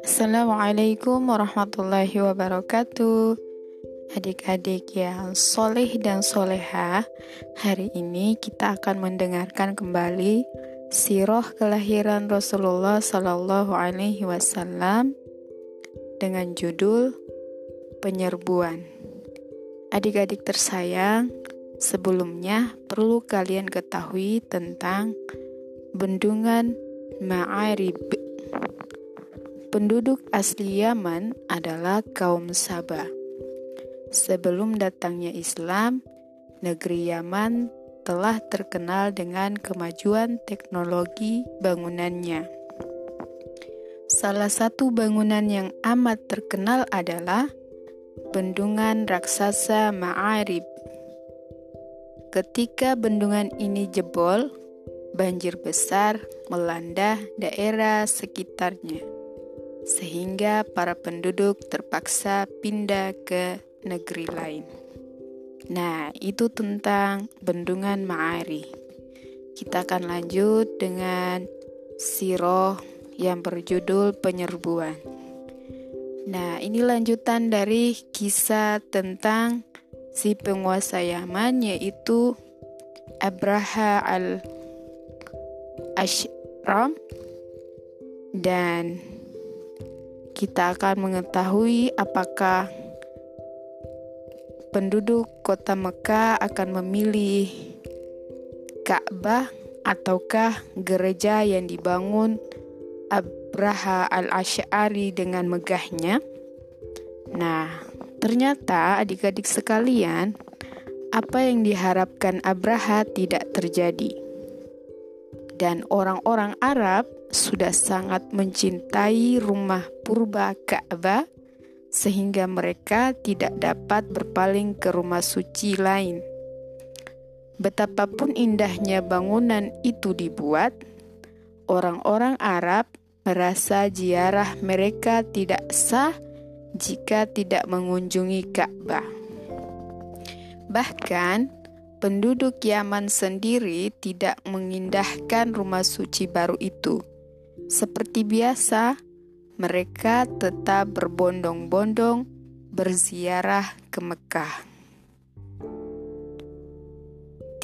Assalamualaikum warahmatullahi wabarakatuh. Adik-adik yang soleh dan soleha Hari ini kita akan mendengarkan kembali Sirah kelahiran Rasulullah Sallallahu Alaihi Wasallam Dengan judul Penyerbuan. Adik-adik tersayang Sebelumnya perlu kalian ketahui tentang Bendungan Ma'arib Penduduk asli Yaman adalah kaum Sabah. Sebelum datangnya Islam, negeri Yaman telah terkenal dengan kemajuan teknologi bangunannya. Salah satu bangunan yang amat terkenal adalah bendungan raksasa Ma'arib. Ketika bendungan ini jebol, banjir besar melanda daerah sekitarnya sehingga para penduduk terpaksa pindah ke negeri lain. Nah, itu tentang bendungan Ma'ari. Kita akan lanjut dengan siroh yang berjudul penyerbuan. Nah, ini lanjutan dari kisah tentang si penguasa Yaman yaitu Abraha al-Ashram dan kita akan mengetahui apakah penduduk kota Mekah akan memilih Ka'bah ataukah gereja yang dibangun Abraha al-Ash'ari dengan megahnya. Nah, ternyata adik-adik sekalian, apa yang diharapkan Abraha tidak terjadi. Dan orang-orang Arab sudah sangat mencintai rumah purba Ka'bah sehingga mereka tidak dapat berpaling ke rumah suci lain. Betapapun indahnya bangunan itu dibuat, orang-orang Arab merasa ziarah mereka tidak sah jika tidak mengunjungi Ka'bah. Bahkan, penduduk Yaman sendiri tidak mengindahkan rumah suci baru itu seperti biasa, mereka tetap berbondong-bondong berziarah ke Mekah.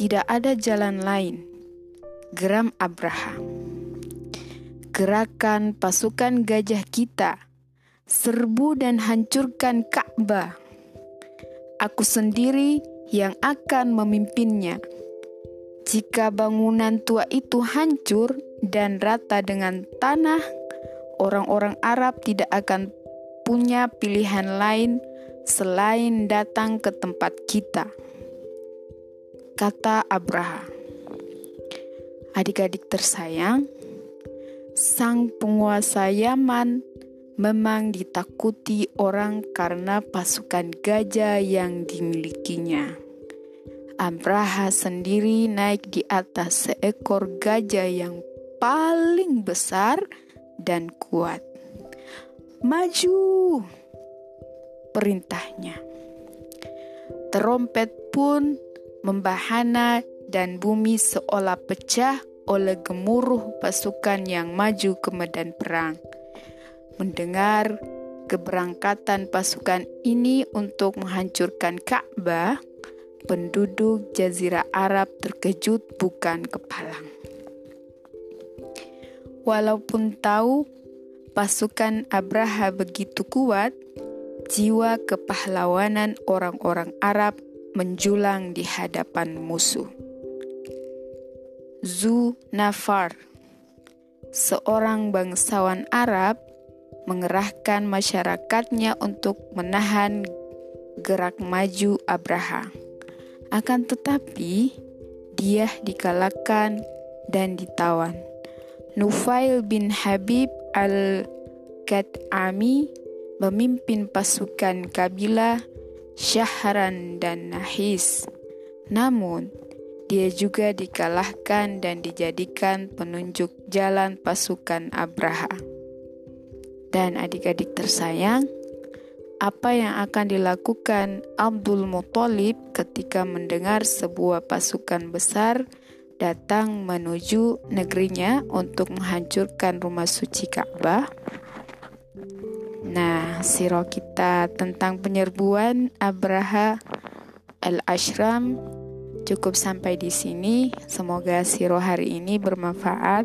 Tidak ada jalan lain. Geram Abraham. Gerakan pasukan gajah kita. Serbu dan hancurkan Ka'bah. Aku sendiri yang akan memimpinnya. Jika bangunan tua itu hancur dan rata dengan tanah, orang-orang Arab tidak akan punya pilihan lain selain datang ke tempat kita. Kata Abraha. Adik-adik tersayang, sang penguasa Yaman memang ditakuti orang karena pasukan gajah yang dimilikinya. Abraha sendiri naik di atas seekor gajah yang paling besar dan kuat. Maju! Perintahnya. Terompet pun membahana dan bumi seolah pecah oleh gemuruh pasukan yang maju ke medan perang. Mendengar keberangkatan pasukan ini untuk menghancurkan Ka'bah, penduduk Jazirah Arab terkejut bukan kepalang. Walaupun tahu pasukan Abraha begitu kuat, jiwa kepahlawanan orang-orang Arab menjulang di hadapan musuh. Zu Nafar, seorang bangsawan Arab, mengerahkan masyarakatnya untuk menahan gerak maju Abraha. Akan tetapi, dia dikalahkan dan ditawan. Nufail bin Habib al-Qat'ami memimpin pasukan kabilah Syahran dan Nahis. Namun, dia juga dikalahkan dan dijadikan penunjuk jalan pasukan Abraha. Dan adik-adik tersayang, apa yang akan dilakukan Abdul Muthalib ketika mendengar sebuah pasukan besar datang menuju negerinya untuk menghancurkan rumah suci Ka'bah. Nah, siro kita tentang penyerbuan Abraha al-Ashram cukup sampai di sini. Semoga siro hari ini bermanfaat.